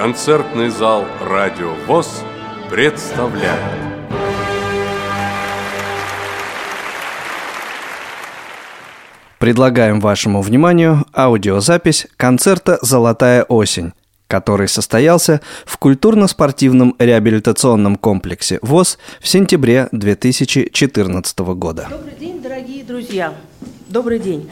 Концертный зал «Радио ВОЗ» представляет Предлагаем вашему вниманию аудиозапись концерта «Золотая осень», который состоялся в культурно-спортивном реабилитационном комплексе ВОЗ в сентябре 2014 года. Добрый день, дорогие друзья! Добрый день!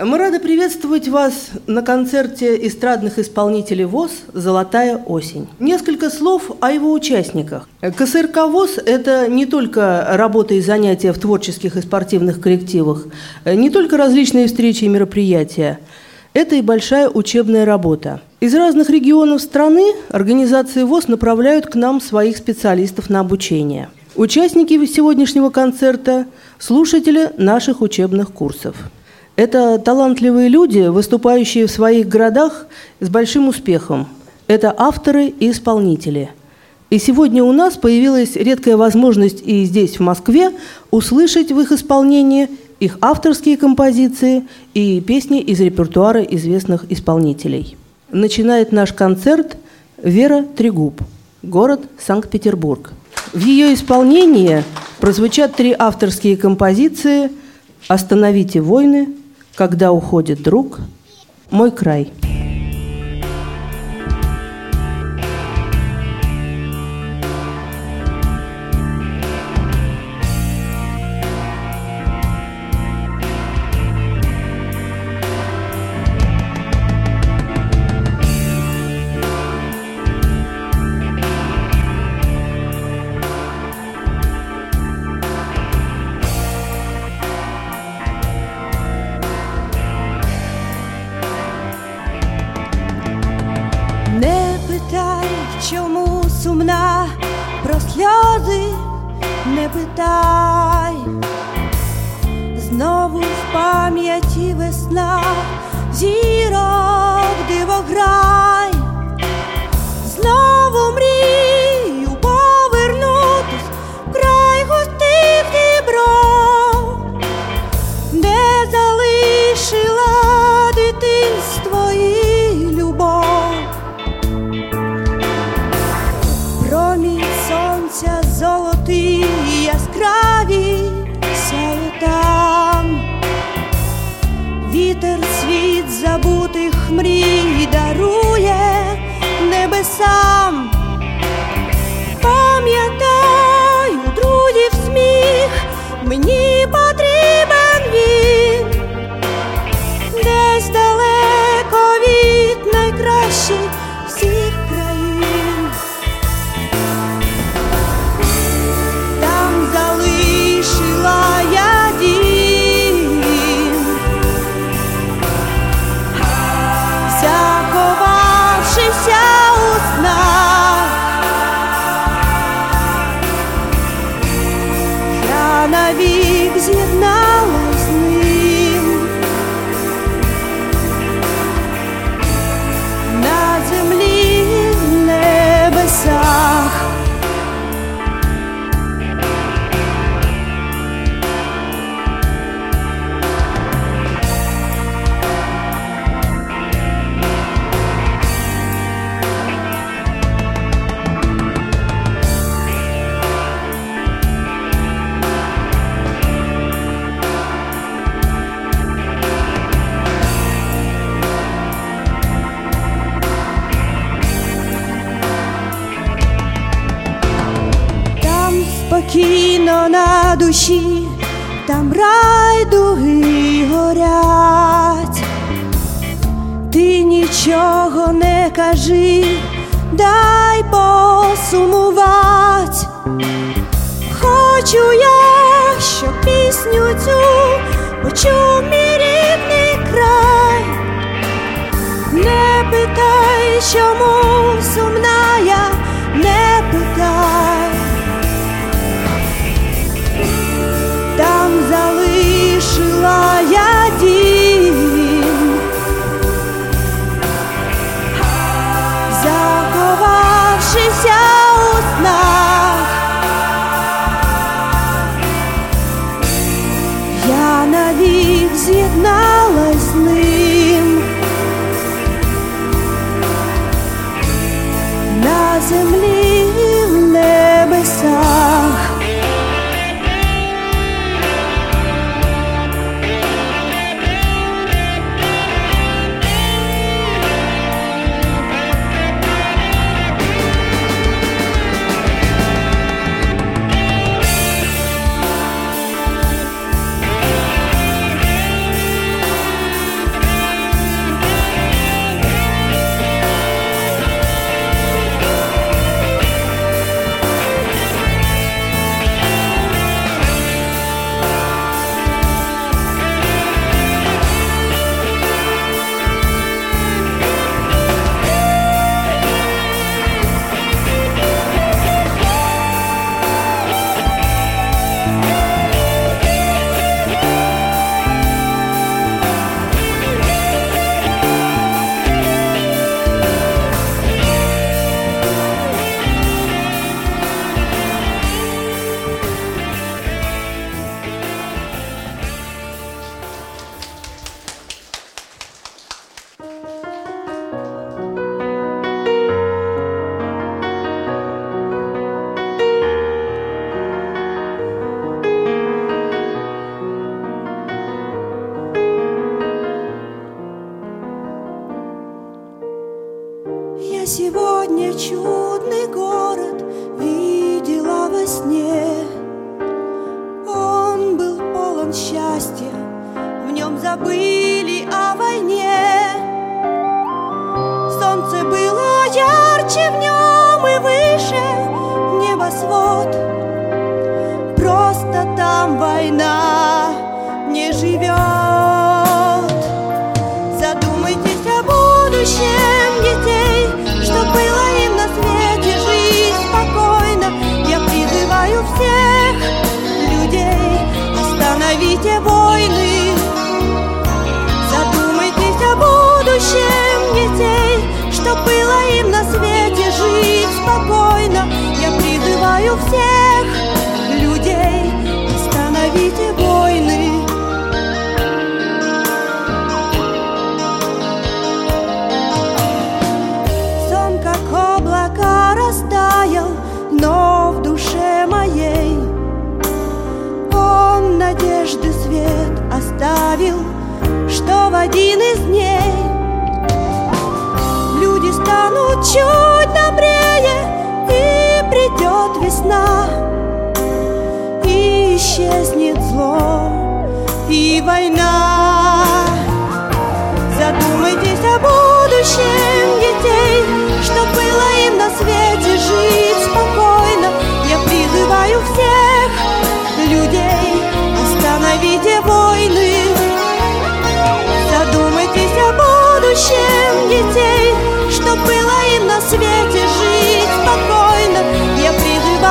Мы рады приветствовать вас на концерте эстрадных исполнителей ВОЗ «Золотая осень». Несколько слов о его участниках. КСРК ВОЗ – это не только работа и занятия в творческих и спортивных коллективах, не только различные встречи и мероприятия. Это и большая учебная работа. Из разных регионов страны организации ВОЗ направляют к нам своих специалистов на обучение. Участники сегодняшнего концерта – слушатели наших учебных курсов – это талантливые люди, выступающие в своих городах с большим успехом. Это авторы и исполнители. И сегодня у нас появилась редкая возможность и здесь, в Москве, услышать в их исполнении их авторские композиции и песни из репертуара известных исполнителей. Начинает наш концерт Вера Трегуб, город Санкт-Петербург. В ее исполнении прозвучат три авторские композиции «Остановите войны», когда уходит друг, мой край – сумна, про сльози не питай, знову в пам'яті весна, зірок дивограй. Нічого не кажи, дай посумувать, хочу я, щоб пісню цю почув мій рідний край, не питай, чому сумна я, не питай. там залишила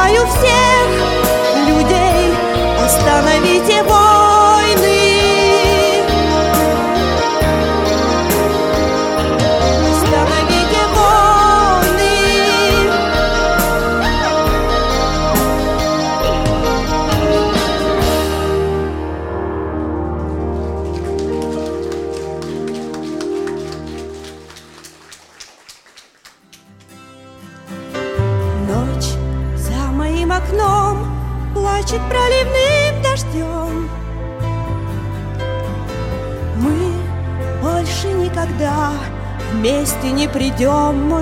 призываю всех людей, остановите войны. Вместе не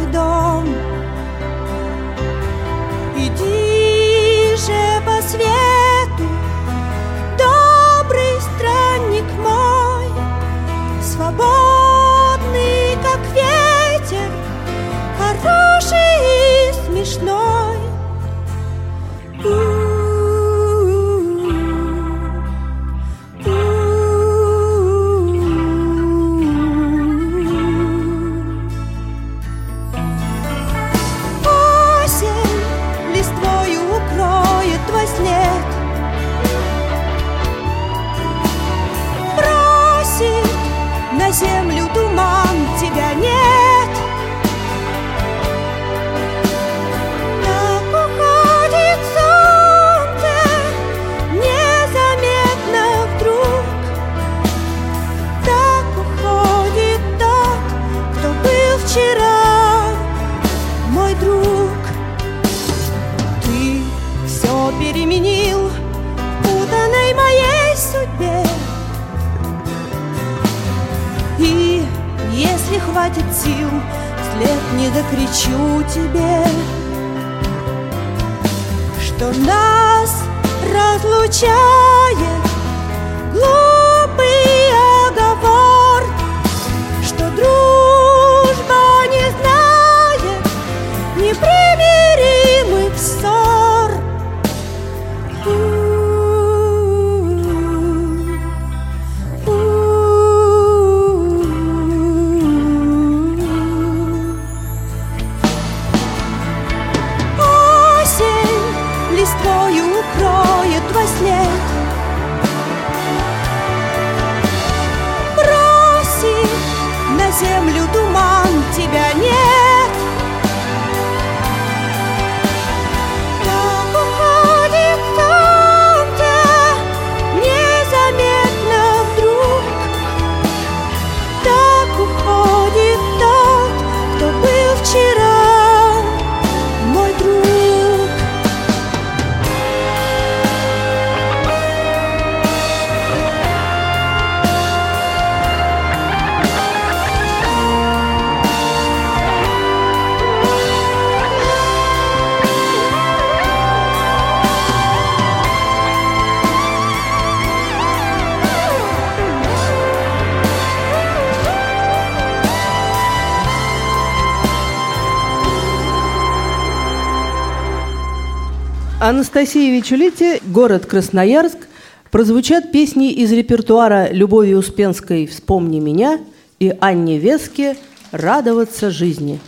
Анастасии Вечулите, город Красноярск, прозвучат песни из репертуара Любови Успенской «Вспомни меня» и Анне Веске «Радоваться жизни».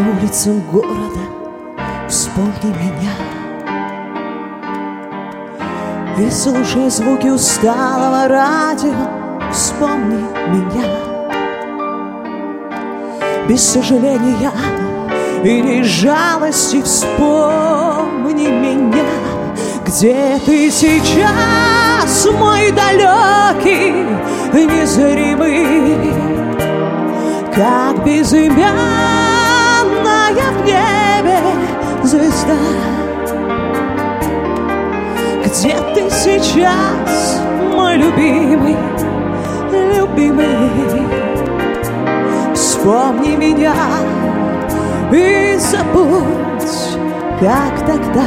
По улицам города, вспомни меня. И слушай звуки усталого радио, вспомни меня. Без сожаления и не жалости вспомни меня. Где ты сейчас, мой далекий, незримый, Как безымянная в небе звезда? Где ты сейчас, мой любимый, любимый? Вспомни меня и забудь, как тогда.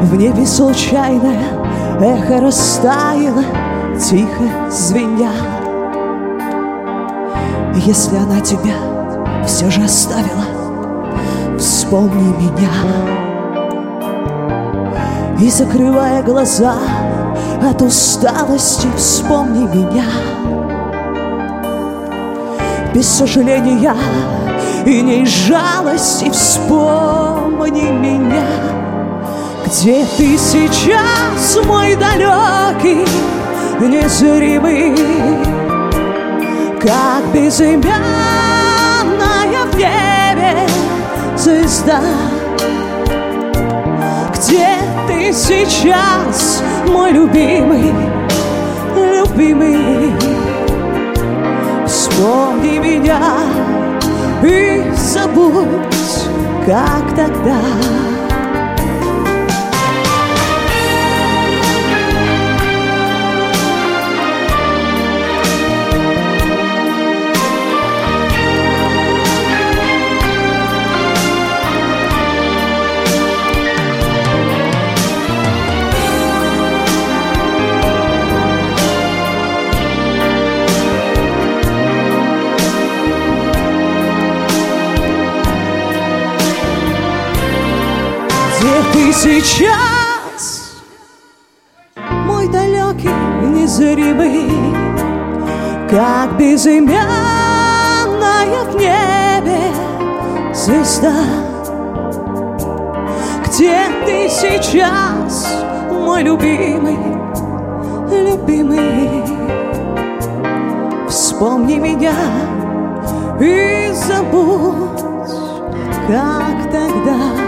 В небе случайное эхо растаяло, тихо звеня. Если она тебя все же оставила, вспомни меня. И закрывая глаза от усталости, вспомни меня. Без сожаления и не жалости вспомни меня. Где ты сейчас, мой далекий, незримый, Как безымянная в небе звезда? Где ты сейчас, мой любимый, любимый? Вспомни меня и забудь, как тогда. Ты сейчас, мой далекий, незримый, Как безымянная в небе звезда? Где ты сейчас, мой любимый, любимый? Вспомни меня и забудь, как тогда.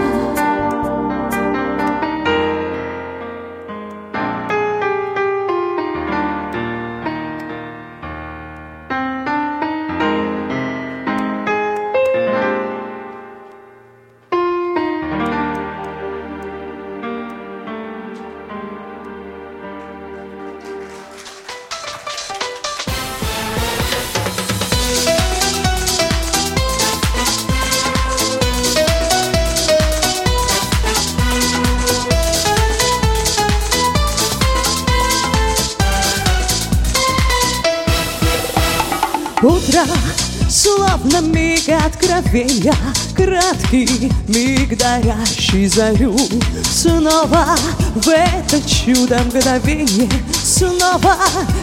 Дарящий зарю Снова в это чудо мгновение. Снова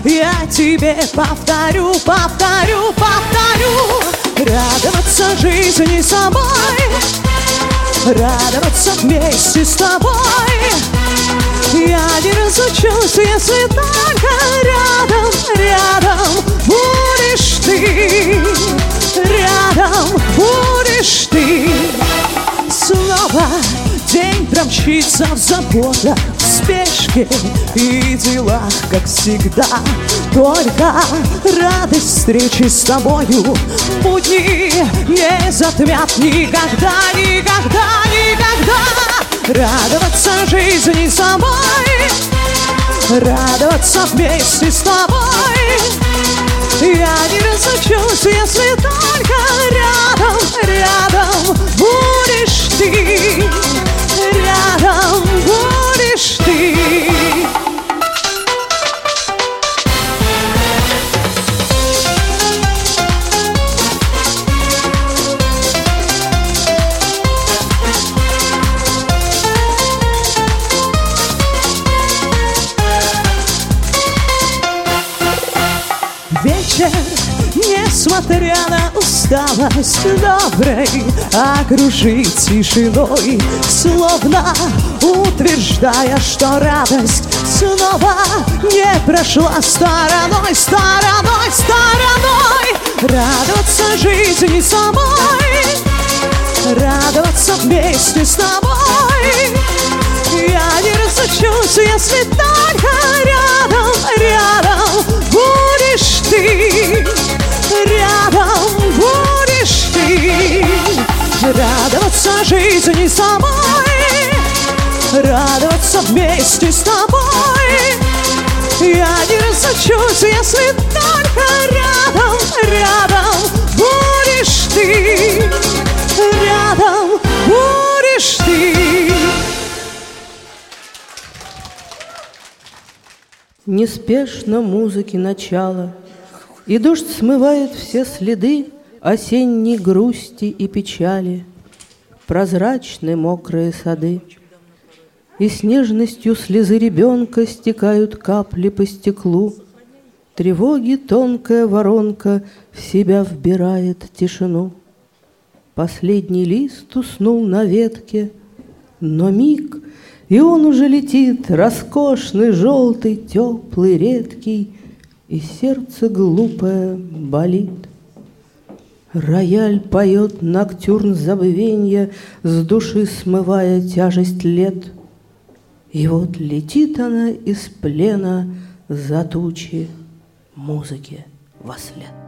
я тебе повторю, повторю, повторю. Радоваться жизни собой Радоваться вместе с тобой. Я не разучусь, если только рядом, рядом будешь ты, рядом будешь ты. Снова день промчится в заботах, в спешке и делах, как всегда. Только радость встречи с тобою Будни не затмят никогда, никогда, никогда. Радоваться жизни собой Радоваться вместе с тобой Я не разучусь, если только рядом, рядом будешь ты. Рядом будешь ты несмотря на усталость доброй, окружит тишиной, словно утверждая, что радость снова не прошла стороной, стороной, стороной. Радоваться жизни самой, радоваться вместе с тобой. Я не разучусь, если только рядом, рядом будешь ты, рядом будешь ты. Радоваться жизни самой, радоваться вместе с тобой. Я не разучусь, если только рядом, рядом будешь ты, рядом будешь ты. Неспешно музыки начало, И дождь смывает все следы Осенней грусти и печали, Прозрачны мокрые сады. И с нежностью слезы ребенка Стекают капли по стеклу. Тревоги тонкая воронка В себя вбирает тишину. Последний лист уснул на ветке, Но миг — и он уже летит, роскошный, желтый, теплый, редкий, И сердце глупое болит. Рояль поет ноктюрн забвенья, С души смывая тяжесть лет. И вот летит она из плена За тучи музыки во след.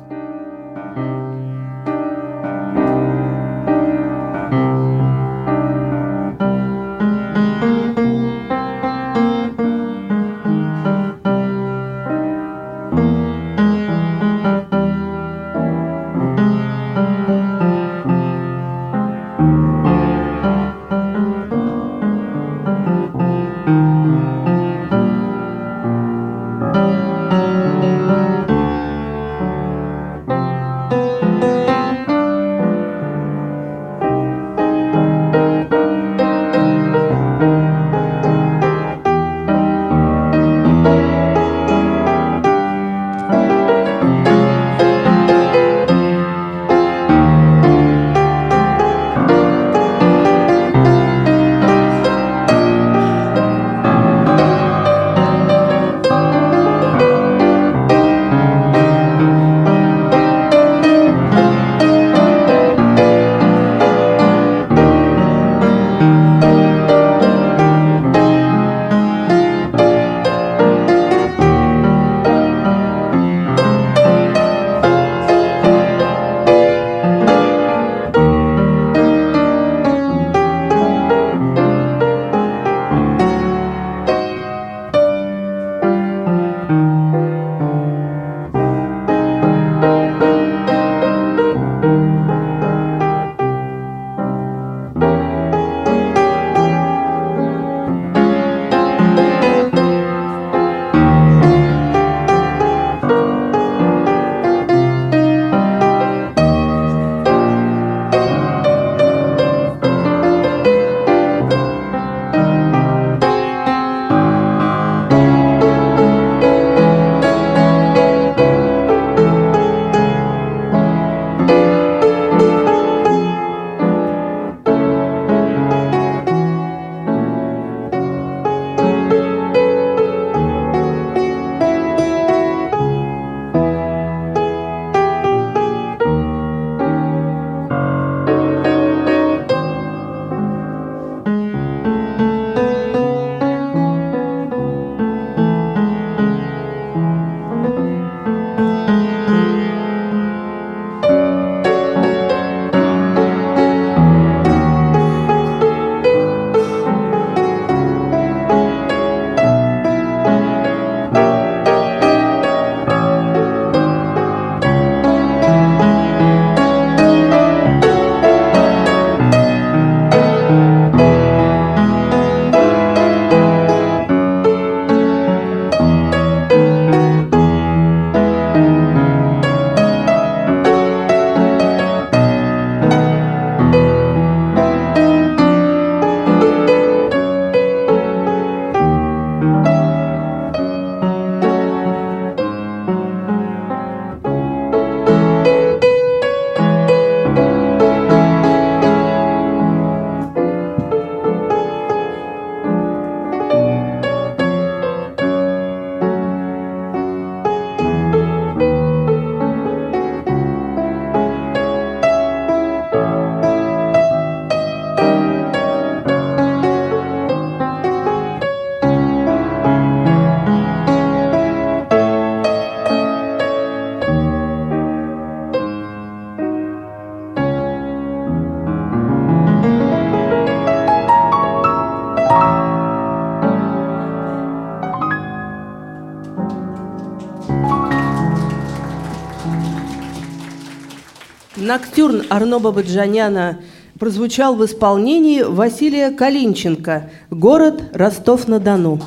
Ноктюрн Арно Бабаджаняна прозвучал в исполнении Василия Калинченко «Город Ростов-на-Дону».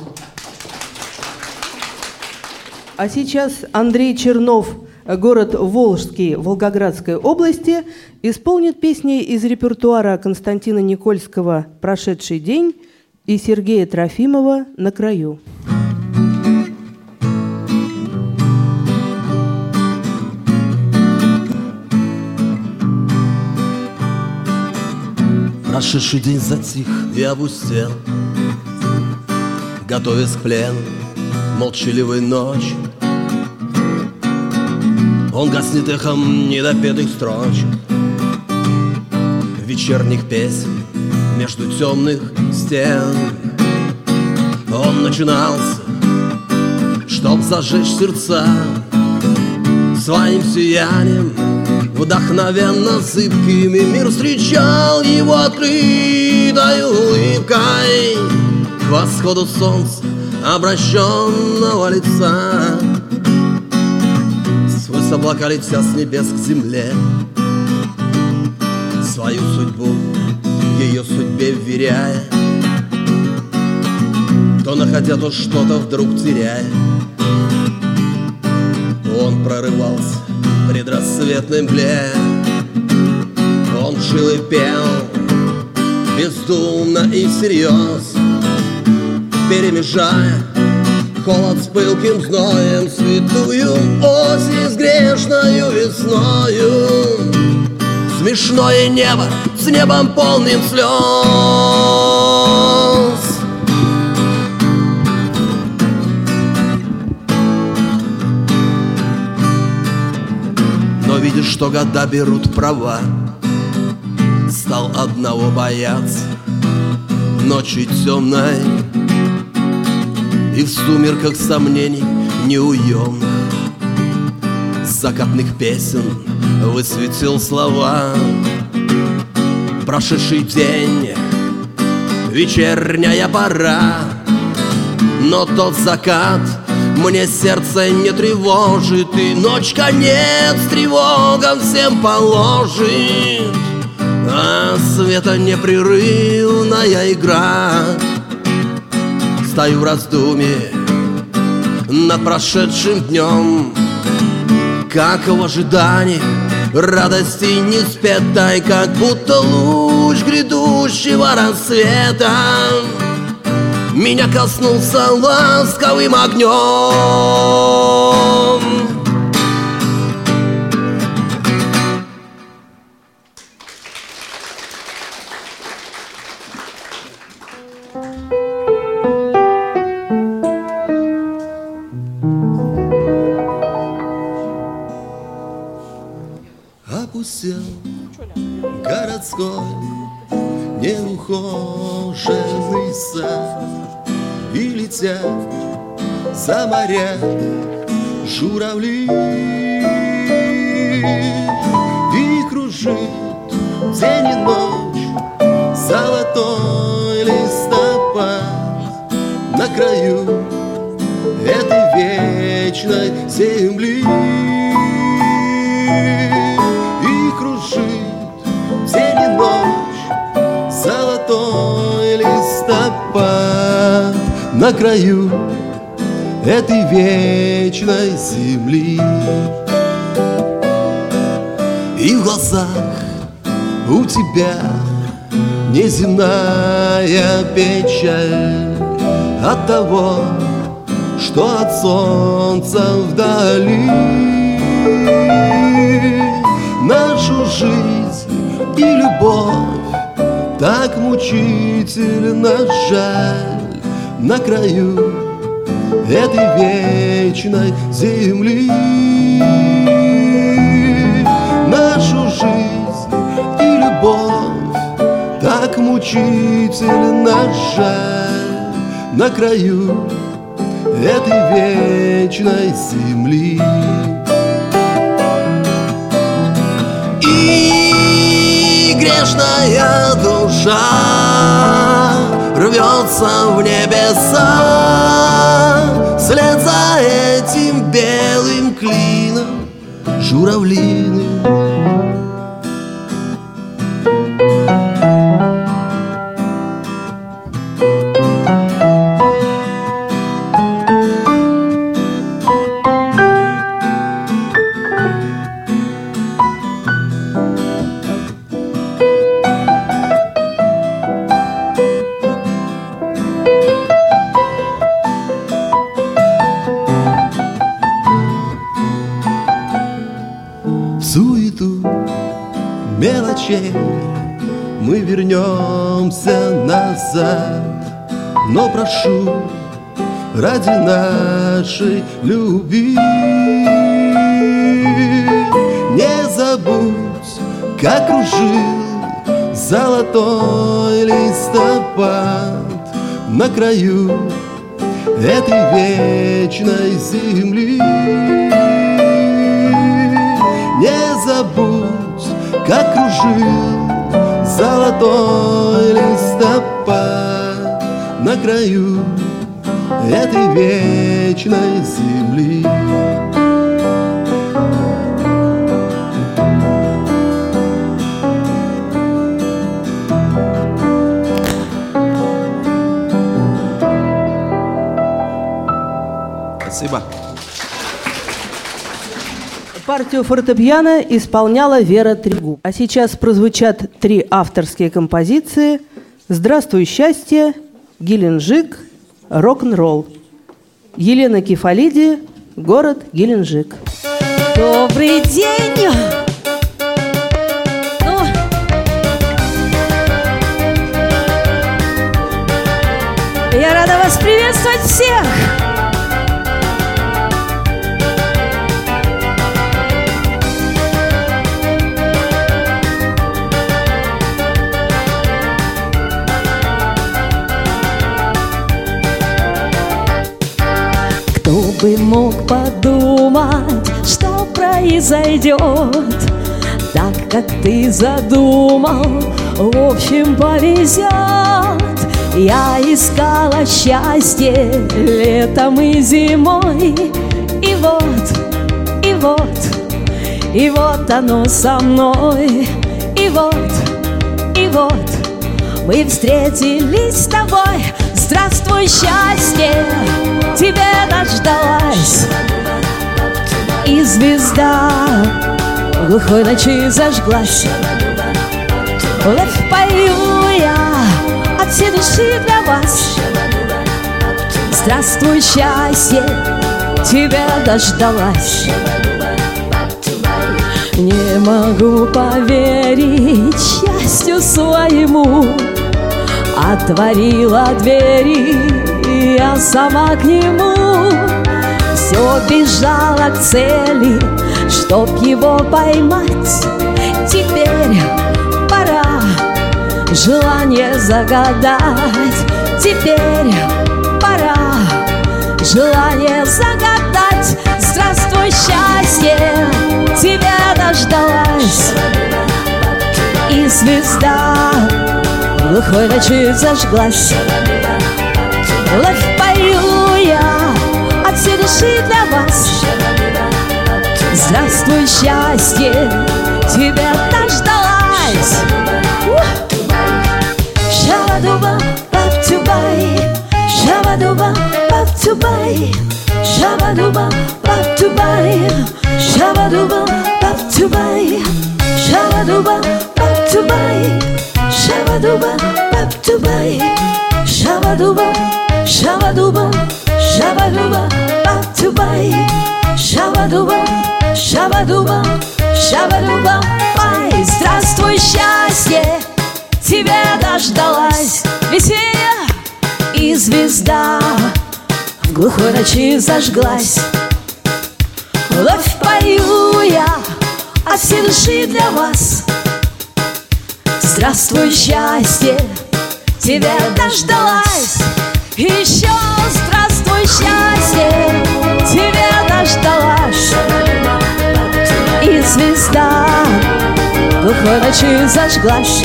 А сейчас Андрей Чернов, город Волжский Волгоградской области, исполнит песни из репертуара Константина Никольского «Прошедший день» и Сергея Трофимова «На краю». Прошедший день затих и опустел Готовясь к плену молчаливой ночи Он гаснет эхом недопетых строчек. Вечерних песен между темных стен. Он начинался, чтоб зажечь сердца Своим сиянием Вдохновенно зыбкими мир встречал его открытой улыбкой. К восходу солнца обращенного лица. Сквозь облака летя с небес к земле. Свою судьбу ее судьбе вверяя. То находя, то что-то вдруг теряя. Он прорывался предрассветной мгле Он жил и пел бездумно и всерьез Перемежая холод с пылким зноем Святую осень с грешною весною. Смешное небо с небом полным слез видишь, что года берут права. Стал одного бояться Ночи темной. И в сумерках сомнений неуемных Закатных песен высветил слова. Прошедший день, вечерняя пора Но тот закат — мне сердце не тревожит И ночь конец тревогам всем положит. А света непрерывная игра. Стою в раздумье над прошедшим днем. Как в ожидании радости не спетай Как будто луч грядущего рассвета меня коснулся ласковым огнем. Этой вечной земли. И в глазах у тебя неземная печаль от того, что от солнца вдали нашу жизнь и любовь так мучительно жаль на краю этой вечной земли. Нашу жизнь и любовь так мучительно жаль на краю этой вечной земли. И грешная душа рвется в небеса Вслед за этим белым клином журавлиным вернемся назад. Но прошу ради нашей любви. Не забудь, как кружил золотой листопад На краю этой вечной земли. Не забудь, как кружил золотой листопад На краю этой вечной земли Спасибо. Партию фортепиано исполняла Вера Трегуб. А сейчас прозвучат три авторские композиции «Здравствуй, счастье», «Геленджик», «Рок-н-ролл». Елена Кефалиди, город Геленджик. Добрый день! Ну, я рада вас приветствовать всех! Бы мог подумать, что произойдет Так, как ты задумал, в общем повезет Я искала счастье летом и зимой. И вот, и вот, и вот оно со мной. И вот, и вот мы встретились с тобой Здравствуй, счастье, тебе дождалась. И звезда в глухой ночи зажглась. Вновь пою я от всей души для вас. Здравствуй, счастье, тебе дождалась. Не могу поверить счастью своему Отворила двери, и я сама к нему Все бежала к цели, чтоб его поймать. Теперь пора желание загадать. Теперь пора желание загадать. Здравствуй, счастье, тебя дождалась И звезда глухой ночи зажглась. Вновь пою я от всей души для вас. Здравствуй, счастье, тебя дождалась Шабадуба, бабтубай, шабадуба, бабтубай Шабадуба, бабтубай, шабадуба, бабтубай Шабадуба, бабтубай Shabadooba, bap-to-bay Shabadooba, shabadooba, shabadooba, bap-to-bay Shabadooba, shabadooba, shabadooba, бай Здравствуй, счастье, тебе дождалась Веселье и звезда. В глухой ночи зажглась. Вновь пою я от всей души для вас Здравствуй, счастье, тебя дождалась. Еще здравствуй, счастье, тебя дождалась. И звезда глухой ночи зажглась.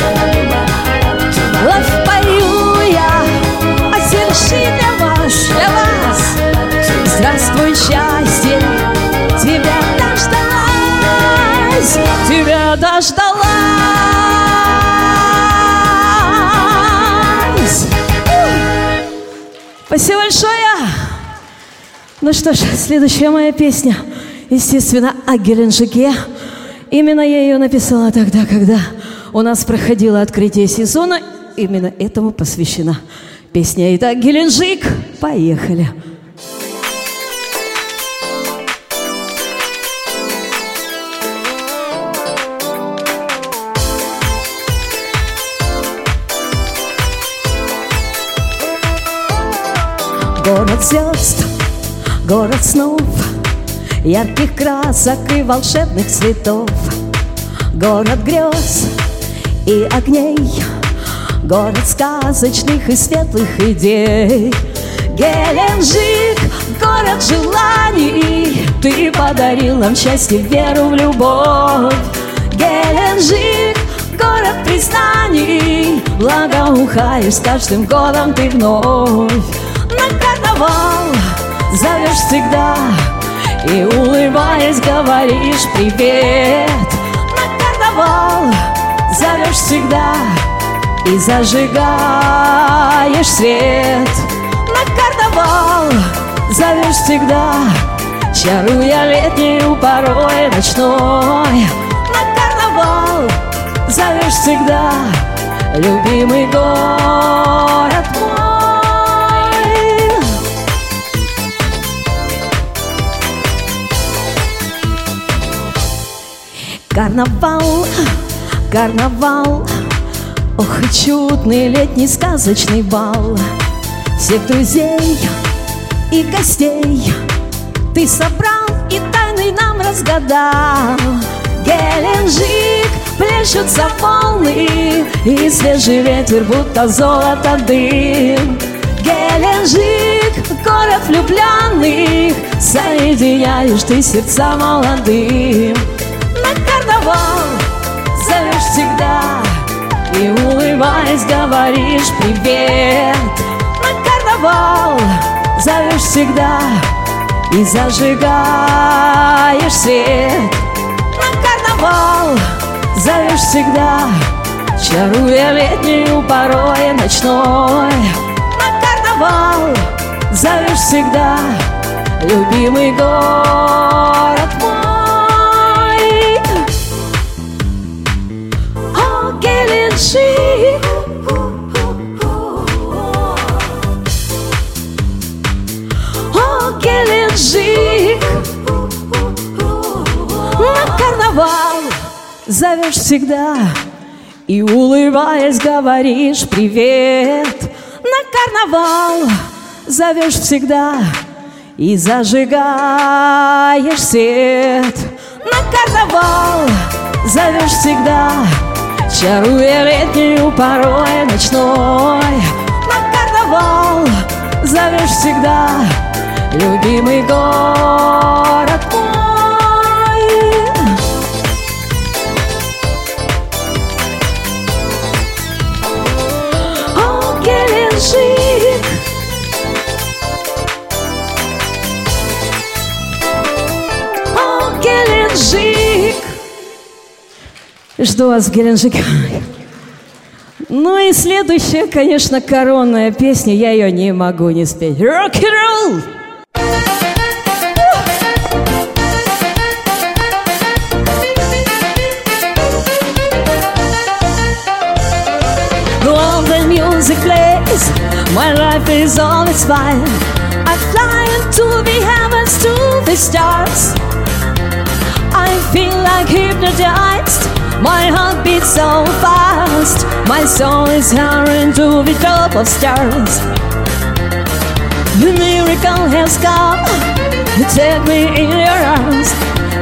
Вновь пою я всей души для вас, для вас. Здравствуй, счастье, тебя дождалась. Тебя дождалась Спасибо большое! Ну что ж, следующая моя песня, естественно, о Геленджике. Именно я ее написала тогда, когда у нас проходило открытие сезона. Именно этому посвящена песня. Итак, Геленджик, поехали! Город звезд, город снов Ярких красок и волшебных цветов. Город грез и огней Город сказочных и светлых идей. Геленджик, город желаний Ты подарил нам счастье, веру в любовь. Геленджик, город признаний Благоухаешь с каждым годом ты вновь карнавал зовешь всегда И улыбаясь говоришь привет На карнавал зовешь всегда И зажигаешь свет. На карнавал зовешь всегда Чаруя летнюю порой ночной. На карнавал зовешь всегда Любимый город Карнавал, карнавал. Ох, и чудный летний сказочный бал. Всех друзей и гостей Ты собрал и тайны нам разгадал. Геленджик, плещутся волны И свежий ветер, будто золото дым. Геленджик, город влюбленных Соединяешь ты сердца молодым улыбаясь говоришь привет. На карнавал зовешь всегда И зажигаешь свет. На карнавал зовешь всегда Чаруя летнюю порой ночной. На карнавал зовешь всегда Любимый город О, Геленджик На карнавал зовешь всегда И улыбаясь говоришь привет На карнавал зовешь всегда И зажигаешь свет. На карнавал зовешь всегда Чаруя летнюю порой ночной? На карнавал зовешь всегда Любимый город мой. О, Геленджик О, Геленджик Жду вас в Геленджике. Ну и следующая, конечно, коронная песня. Я ее не могу не спеть. Рок-н-ролл! Music plays, my life is all its fire. I fly into the heavens to the stars. I feel like hypnotized. My heart beats so fast. My soul is soaring to the top of stars. The miracle has come. You take me in your arms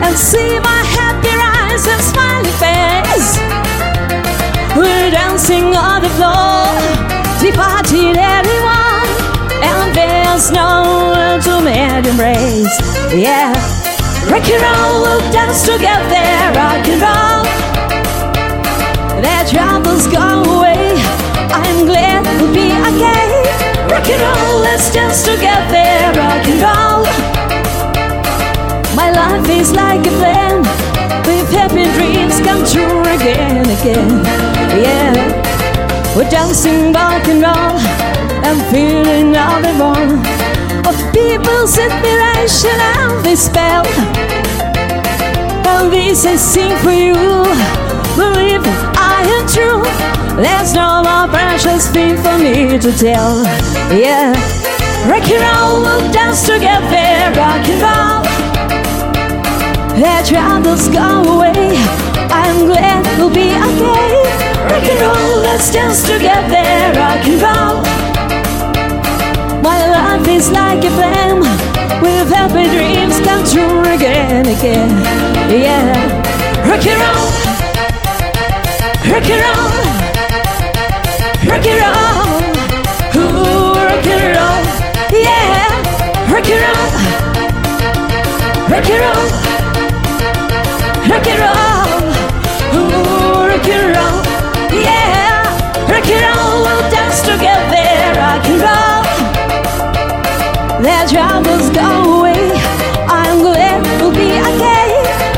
and see my happy eyes and smiling face. We're dancing on the floor, the party anyone, and there's no one to make embrace. Yeah, rock and roll, we'll dance together, rock and roll. Their troubles go away. I'm glad we'll be okay. Rock and roll, let's dance together, rock and roll. My life is like a plan with happy dreams come true again, again. Yeah, we're dancing rock and roll and feeling all the warmth of people's admiration and this spell. This I sing for you. True. There's no more precious thing for me to tell. Yeah, rock and roll, we'll dance together, rock and roll. Their troubles go away. I'm glad we'll be okay. Rock and roll, let's dance together, rock and roll. My life life is like a flame With happy dreams come true again, again Yeah Rock and roll Rock and roll Rock and roll Ooh, rock and roll Yeah Rock and roll Rock and roll Rock and roll Ooh, rock Yeah Rock We'll dance together Rock and roll Their troubles go away I'm glad we'll be okay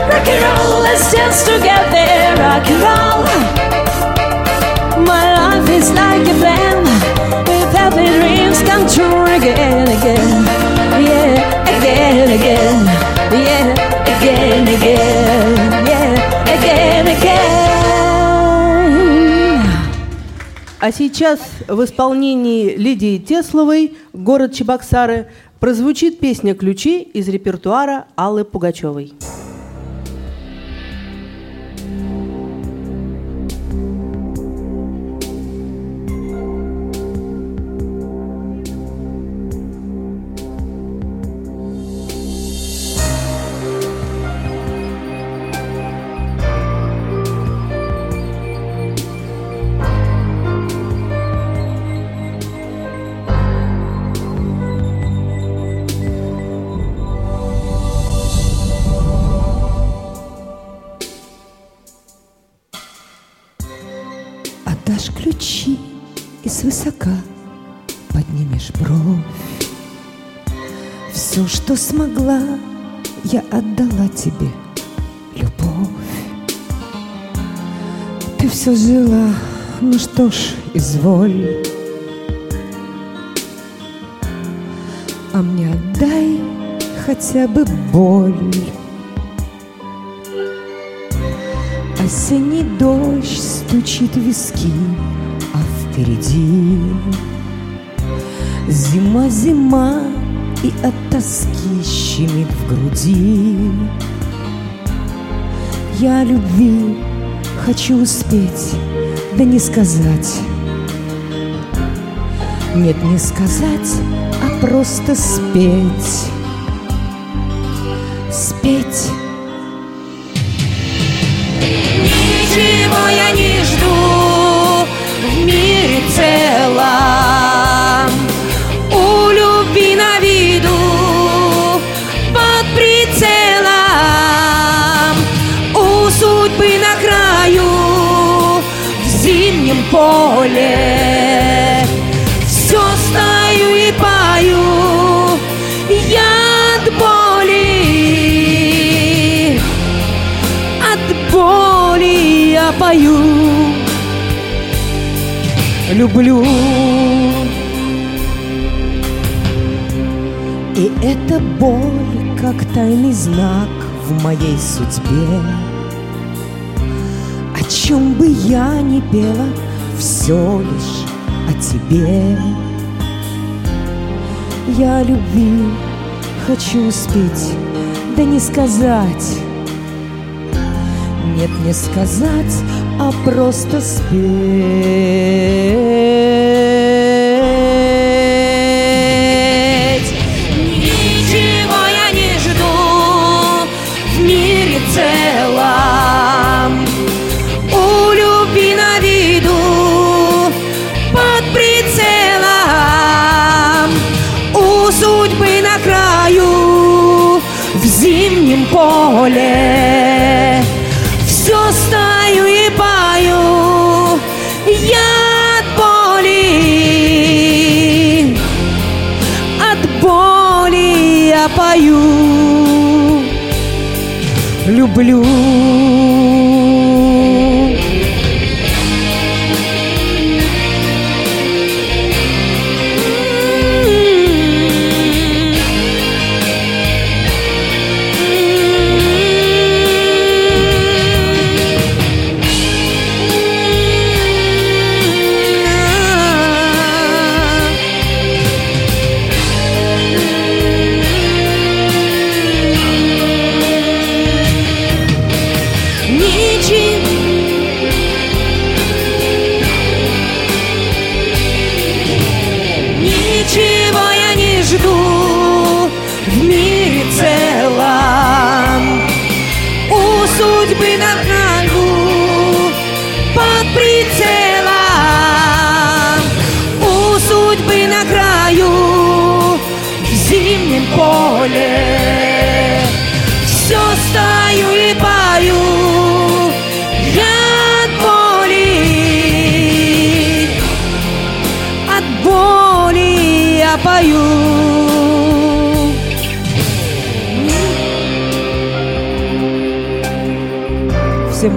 Rock and roll Let's dance together Rock and roll again, again Yeah, again, again А сейчас в исполнении Лидии Тесловой «Город Чебоксары» прозвучит песня «Ключи» из репертуара Аллы Пугачевой. Тебе, любовь. Ты все жила, ну что ж, изволь. А мне отдай хотя бы боль. Осенний дождь стучит в виски, а впереди Зима, зима, и от тоски щемит в груди. Я любви хочу успеть, да не сказать. Нет, не сказать, а просто спеть. Спеть. Ничего я не жду в мире целом зимнем поле Все стою и пою я от боли от боли я пою люблю. И эта боль, как тайный знак в моей судьбе. Чем бы я ни пела, все лишь о тебе. Я любви хочу успеть, да не сказать. Нет, не сказать, а просто спеть.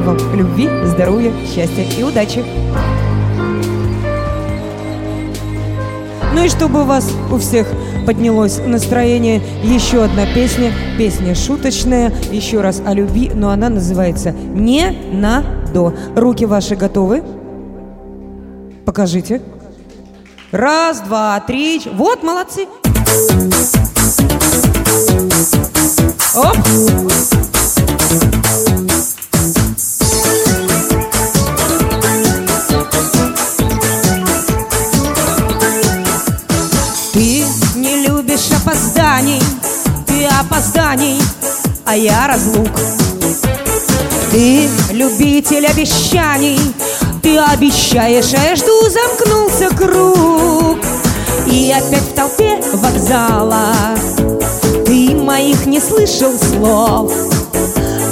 Вам любви, здоровья, счастья и удачи! Ну и чтобы у вас у всех поднялось настроение, еще одна песня, песня шуточная, еще раз о любви, но она называется «Не на до». Руки ваши готовы? Покажите. Раз, два, три. Вот, молодцы. Оп. А я разлук. Ты любитель обещаний, ты обещаешь, а я жду, замкнулся круг. И опять в толпе вокзала ты моих не слышал слов.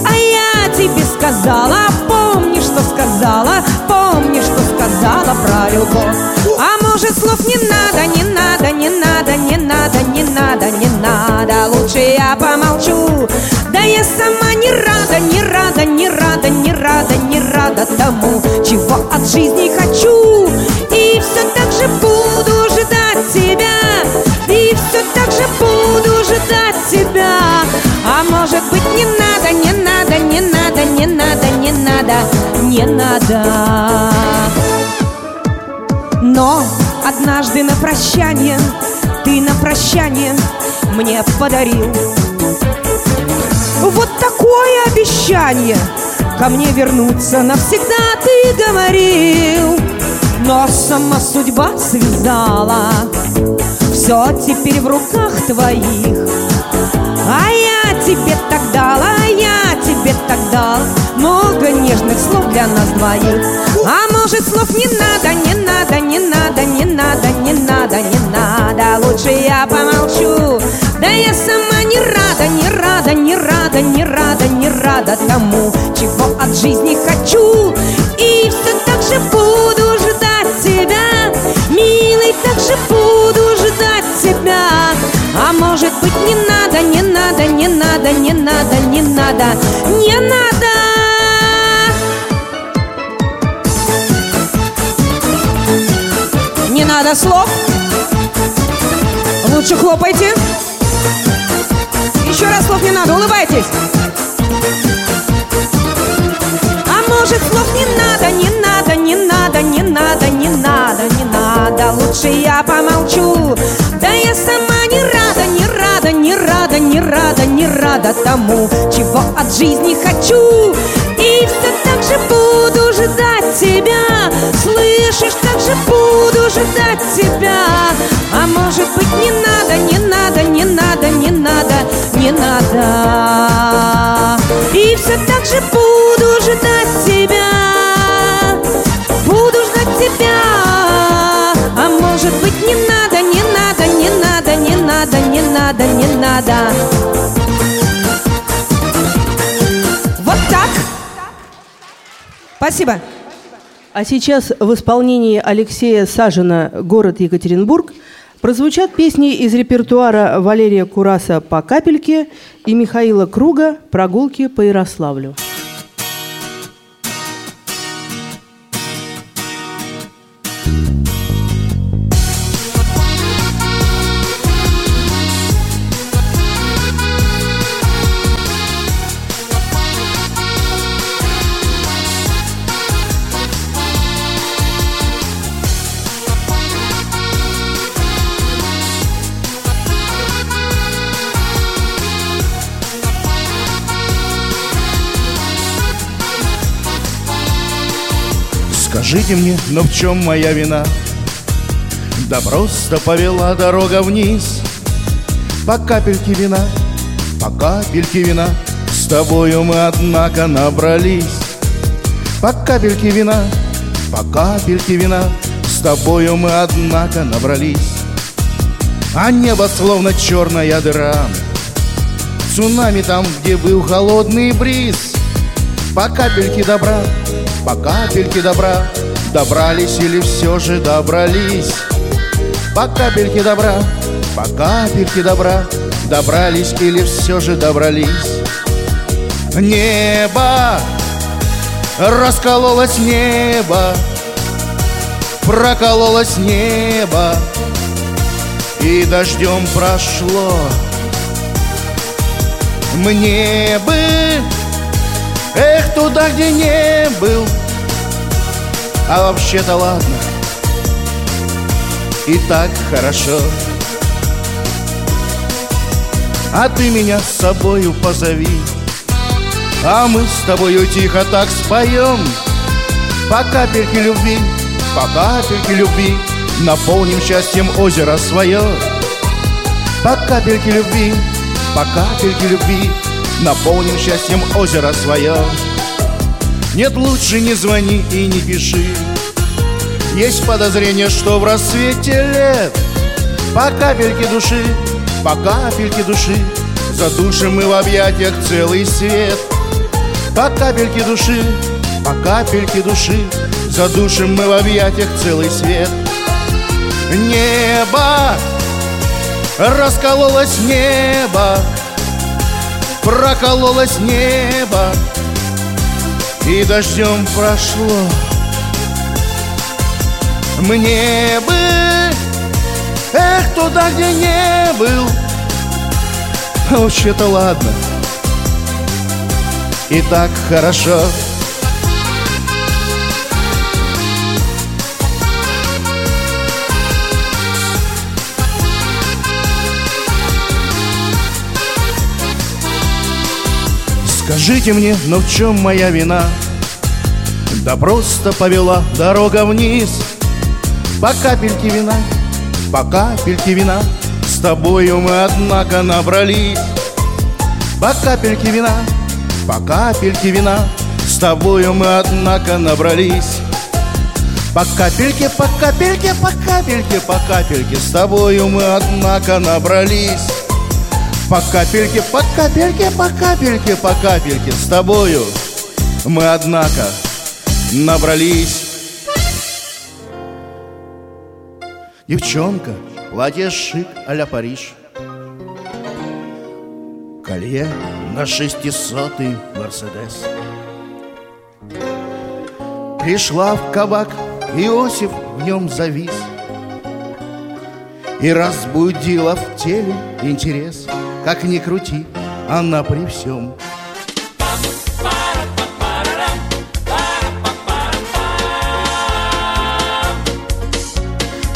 А я тебе сказала, помни, что сказала, помни, что сказала про любовь. А может слов не надо, не надо, не надо, не надо, не надо, не надо, лучше я помолчу. Да я сама не рада, не рада, не рада, не рада, не рада тому, чего от жизни хочу. И все так же буду ждать тебя, и все так же буду ждать тебя. А может быть не надо, не надо, не надо, не надо, не надо, не надо. Но однажды на прощание ты на прощание мне подарил вот такое обещание Ко мне вернуться навсегда ты говорил. Но сама судьба связала Все теперь в руках твоих. А я тебе так дала, я тебе так дал Много нежных слов для нас двоих. А может слов не надо, не надо, не надо, не надо, не надо, не надо. Лучше я помолчу Да я сама не рада, не рада, не рада, не рада, не рада тому Чего от жизни хочу. И все так же буду ждать тебя Милый, так же буду ждать тебя. А может быть не надо, не надо, не надо, не надо, не надо, не надо. Не надо слов. Лучше хлопайте Еще раз слов не надо, улыбайтесь. А может слов не надо, не надо, не надо, не надо, не надо, не надо. Лучше я помолчу. Да я сама не рада, не рада, не рада, не рада, не рада тому Чего от жизни хочу. И все так же буду ждать тебя. Слышишь, так же буду ждать тебя не надо. И все так же буду ждать тебя Буду ждать тебя. А может быть не надо, не надо, не надо, не надо, не надо, не надо. Вот так. Спасибо. А сейчас в исполнении Алексея Сажина «Город Екатеринбург» прозвучат песни из репертуара Валерия Кураса «По капельке» и Михаила Круга «Прогулки по Ярославлю». Скажите мне, но в чем моя вина? Да просто повела дорога вниз. По капельке вина, по капельке вина С тобою мы, однако, набрались. По капельке вина, по капельке вина С тобою мы, однако, набрались. А небо словно черная дыра. Цунами там, где был холодный бриз. По капельке добра, по капельке добра. Добрались или все же добрались? По капельке добра, по капельке добра. Добрались или все же добрались? Небо Раскололось небо Прокололось небо И дождем прошло. Мне бы Эх, туда, где не был. А вообще-то ладно. И так хорошо. А ты меня с собою позови. А мы с тобою тихо так споем. По капельке любви, по капельке любви Наполним счастьем озеро свое. По капельке любви, по капельке любви Наполним счастьем озеро свое. Нет, лучше не звони и не пиши. Есть подозрение, что в рассвете лет По капельке души, по капельке души Задушим мы в объятиях целый свет. По капельке души, по капельке души Задушим мы в объятиях целый свет. Небо, раскололось небо Прокололось небо И дождем прошло. Мне бы, эх, туда, где не был. Вообще-то ладно. И так хорошо Скажите мне, но в чем моя вина? Да просто повела дорога вниз. По капельке вина, по капельке вина С тобою мы, однако, набрались. По капельке вина, по капельке вина С тобою мы, однако, набрались. По капельке, по капельке, по капельке, по капельке С тобою мы, однако, набрались По капельке, по капельке, по капельке, по капельке С тобою. Мы, однако, набрались. Девчонка, платье шик а-ля Париж. Колье на шестисотый Мерседес. Пришла в кабак, Иосиф в нем завис. И разбудила в теле интерес Как ни крути, она при всем.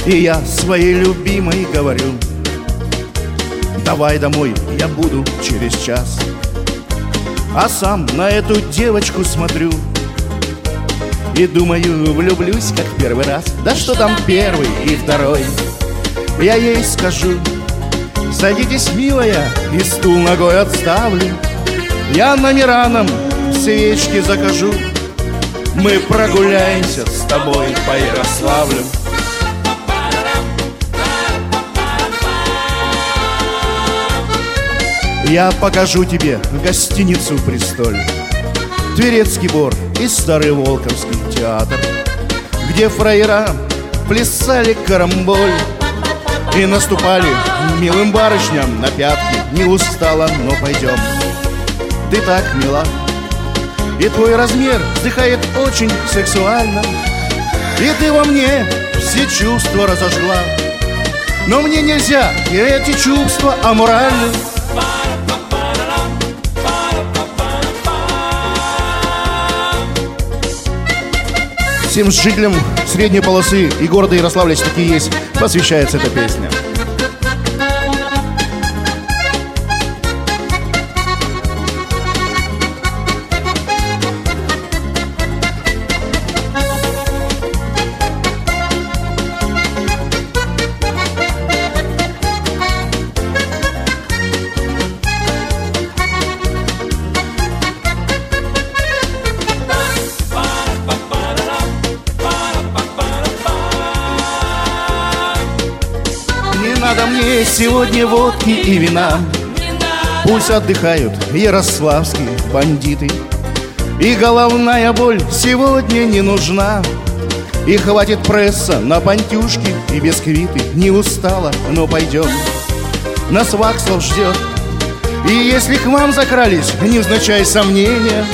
И я своей любимой говорю Давай домой, я буду через час А сам на эту девочку смотрю И думаю, влюблюсь, как первый раз Да что там первый и второй? Я ей скажу Садитесь, милая, и стул ногой отставлю. Я номера нам свечки закажу. Мы прогуляемся с тобой по Ярославлю. Я покажу тебе гостиницу «Престоль», Тверецкий бор и Старый Волковский театр, Где фраера плясали карамболь И наступали милым барышням на пятки. Не устала, но пойдем. Ты так мила. И твой размер вздыхает очень сексуально. И ты во мне все чувства разожгла. Но мне нельзя, и эти чувства аморальны. Всем жителям средней полосы и города Ярославля, такие есть, посвящается эта песня. Сегодня водки и вина. Пусть отдыхают ярославские бандиты. И головная боль сегодня не нужна. И хватит пресса на пантюшки и бисквиты. Не устала, но пойдем. Нас Вакслов ждет. И если к вам закрались невзначай сомнения.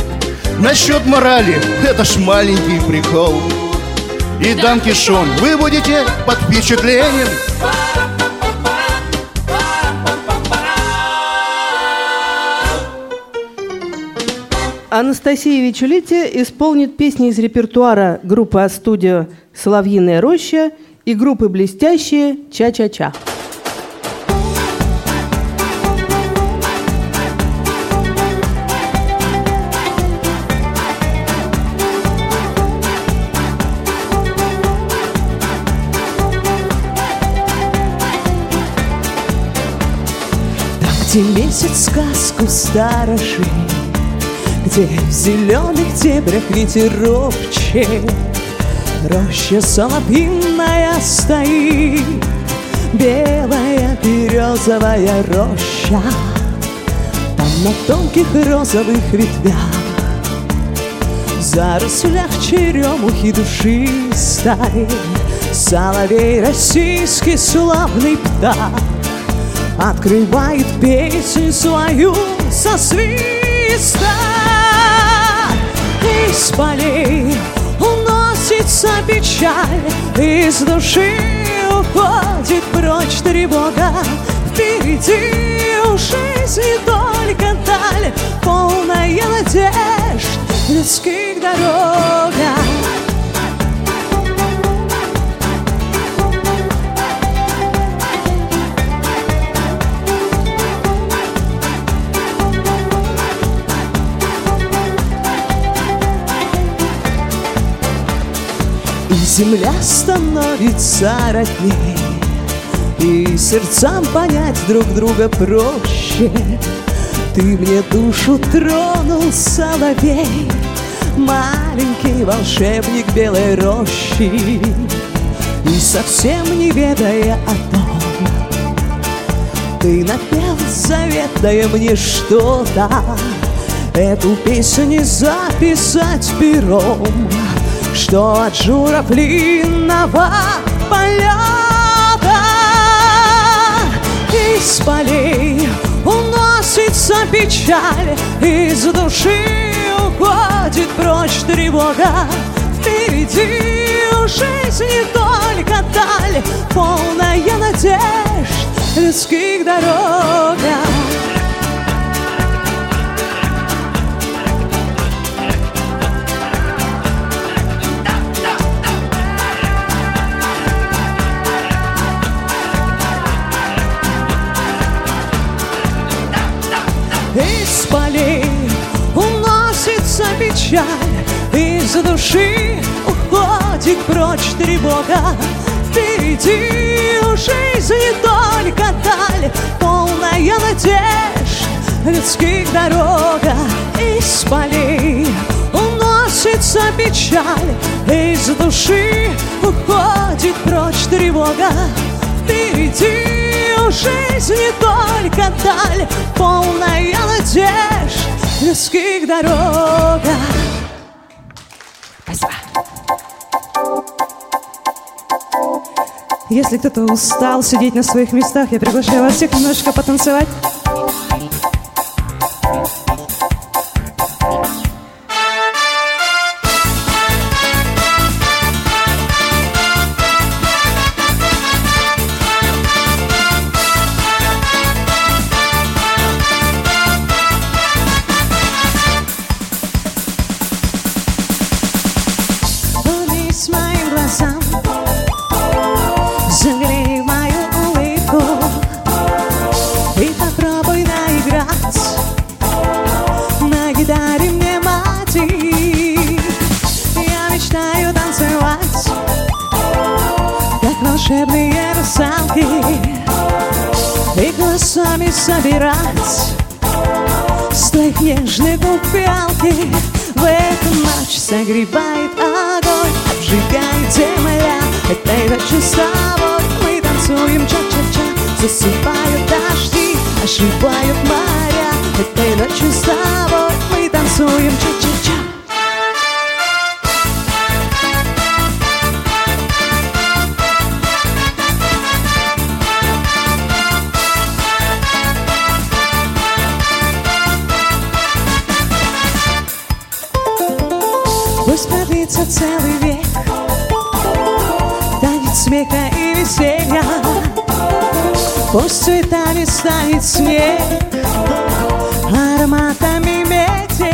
Насчет морали, это ж маленький прикол. И Данкишон, вы будете под впечатлением Анастасия Вичулити исполнит песни из репертуара группы «А-студио» «Соловьиная роща» и группы «Блестящие» «Ча-ча-ча». Где месяц сказку сторожит Где в зеленых дебрях ветерок чет Роща солопинная стоит Белая березовая роща. Там на тонких розовых ветвях В зарослях черемухи душистой Соловей российский славный птах Открывает песню свою со свиста Из полей уносится печаль Из души уходит прочь тревога. Впереди у жизни только даль Полная надежд. Людских дорогах земля становится роднее И сердцам понять друг друга проще. Ты мне душу тронул, соловей Маленький волшебник белой рощи. И совсем не ведая о том Ты напел, заветная мне что-то. Эту песню записать пером что от журавлиного полета Из полей уносится печаль Из души уходит прочь тревога. Впереди у жизни только даль Полная надежд людских дорогах печаль Из души уходит прочь тревога Впереди у жизни только даль Полная надежд людских дорога Из полей. Уносится печаль Из души уходит прочь тревога Впереди у жизни только даль Полная надежд людских дорогах Спасибо. Если кто-то устал сидеть на своих местах, я приглашаю вас всех немножечко потанцевать. Глазам, в мою улыбку. И попробуй наиграть. На гитаре мне мотив Я мечтаю танцевать, как волшебные русалки. И глазами собирать. С твоих нежных губ фиалки В эту ночь согревает земля Этой ночью с тобой Мы танцуем ча-ча-ча Засыпают дожди, оживают моря Этой ночью с тобой мы танцуем ча-ча-ча Пусть продлится целый век смеха и веселья Пусть цветами станет снег Ароматами метель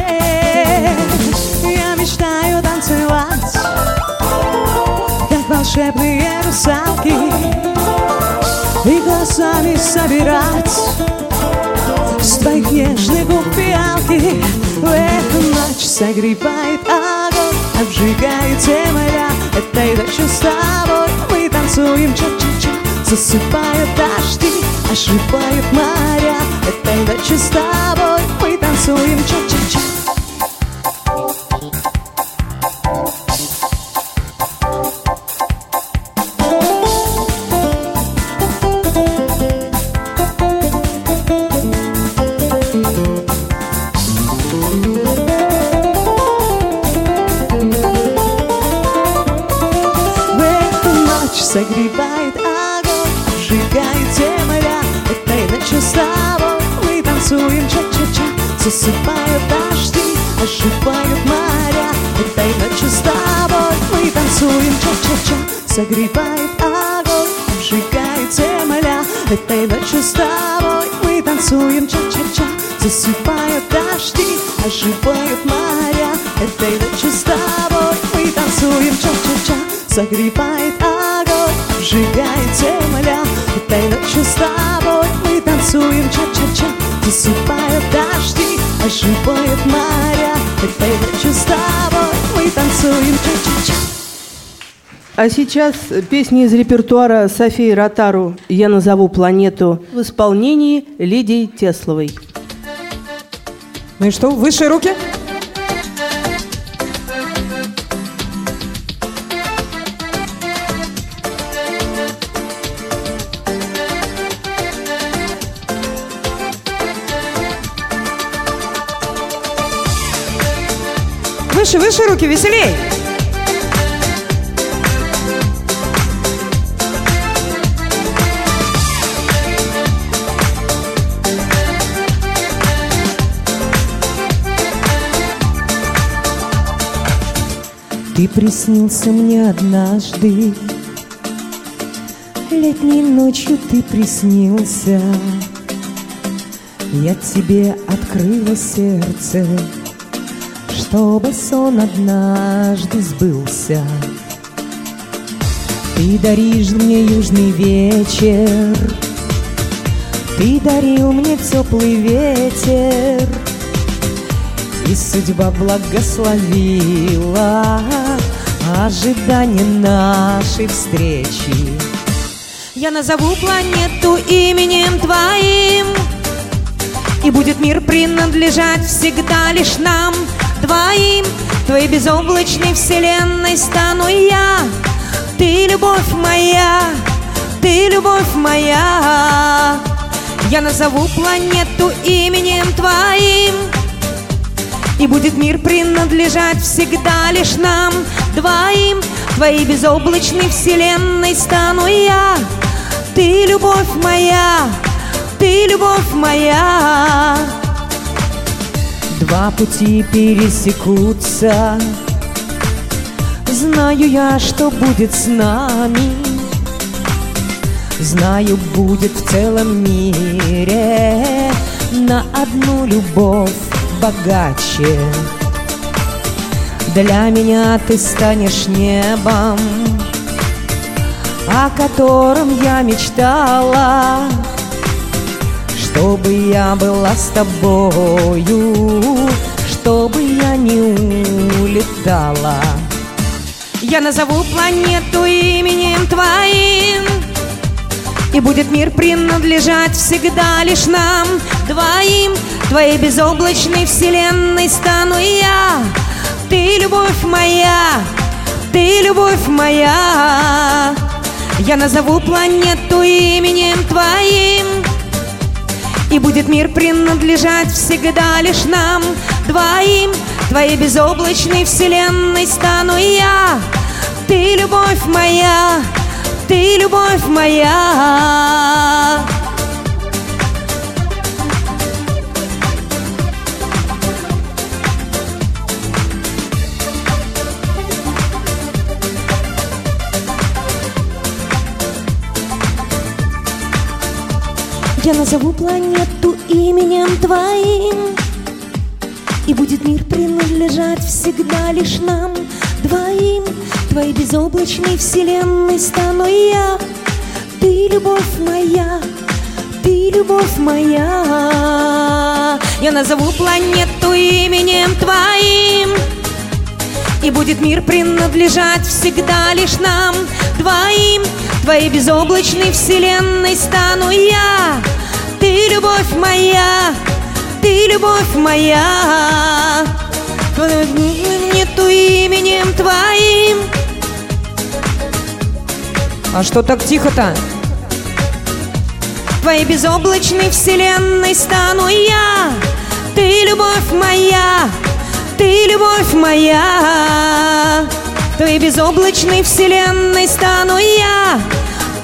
Я мечтаю танцевать Как волшебные русалки И глазами собирать С твоих нежных губ фиалки В эту ночь согревает огонь Обжигает земля Этой ночью с тобой танцуем ча-ча-ча Засыпают дожди Оживают моря. Этой ночью с тобой Мы танцуем ча-ча-ча Засыпают дожди Оживают моря. Этой ночью с тобой Мы танцуем. Ча-ча-ча. Согревает огонь Сжигает земля. Этой ночью с тобой Мы танцуем. Ча-ча-ча. Засыпают дожди Оживают моря. Этой ночью с тобой Мы танцуем. Ча-ча-ча. Согревает огонь, сжигает земля. Этой ночью с тобой танцуем ча-ча-ча Засыпают дожди, оживают моря Этой ночью с тобой мы танцуем ча-ча-ча А сейчас песни из репертуара Софии Ротару «Я назову планету» в исполнении Лидии Тесловой. Ну и что, выше руки? Выше, выше руки, веселей! Ты приснился мне однажды. Летней ночью ты приснился. Я тебе открыла сердце Чтобы сон однажды сбылся Ты даришь мне южный вечер Ты дарил мне теплый ветер и судьба благословила ожидание нашей встречи. Я назову планету именем твоим, И будет мир принадлежать всегда лишь нам двоим. Твоей безоблачной вселенной стану я, Ты любовь моя, ты любовь моя. Я назову планету именем твоим, и будет мир принадлежать всегда лишь нам двоим Твоей безоблачной вселенной стану я Ты любовь моя, ты любовь моя Два пути пересекутся. Знаю я, что будет с нами. Знаю, будет в целом мире На одну любовь богаче. Для меня ты станешь небом О котором я мечтала Чтобы я была с тобою Чтобы я не улетала. Я назову планету именем твоим и будет мир принадлежать всегда лишь нам двоим. Твоей безоблачной вселенной стану я. Ты любовь моя, ты любовь моя. Я назову планету именем твоим И будет мир принадлежать всегда лишь нам. Двоим Твоей безоблачной вселенной стану я. Ты любовь моя, ты любовь моя Я назову планету именем твоим. И будет мир принадлежать всегда лишь нам двоим. Твоей безоблачной вселенной стану я. Ты любовь моя, ты любовь моя. Я назову планету именем твоим. И будет мир принадлежать всегда лишь нам двоим Твоей безоблачной вселенной стану я. Ты любовь моя, ты любовь моя. Нету именем твоим. А что так тихо-то? Твоей безоблачной вселенной стану я. Ты любовь моя, ты любовь моя Твоей безоблачной вселенной стану я.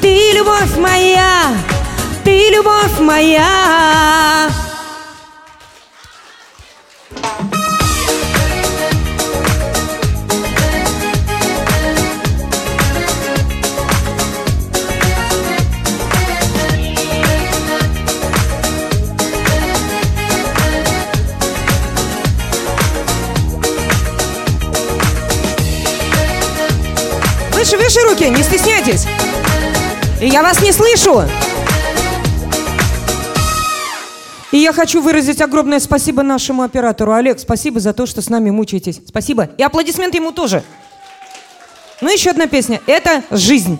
Ты любовь моя, ты любовь моя Выше руки, не стесняйтесь. И я вас не слышу. И я хочу выразить огромное спасибо нашему оператору. Олег, спасибо за то, что с нами мучаетесь. Спасибо. И аплодисменты ему тоже. Ну, еще одна песня. Это «Жизнь».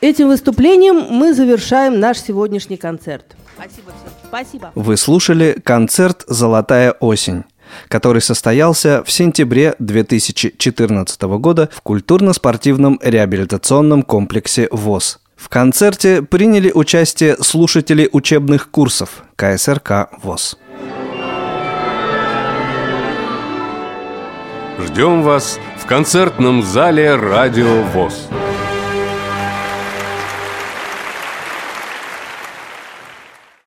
Этим выступлением мы завершаем наш сегодняшний концерт. Спасибо всем. Спасибо. Вы слушали концерт «Золотая осень», который состоялся в сентябре 2014 года в культурно-спортивном реабилитационном комплексе ВОЗ. В концерте приняли участие слушатели учебных курсов КСРК ВОЗ. Ждем вас в концертном зале «Радио ВОЗ».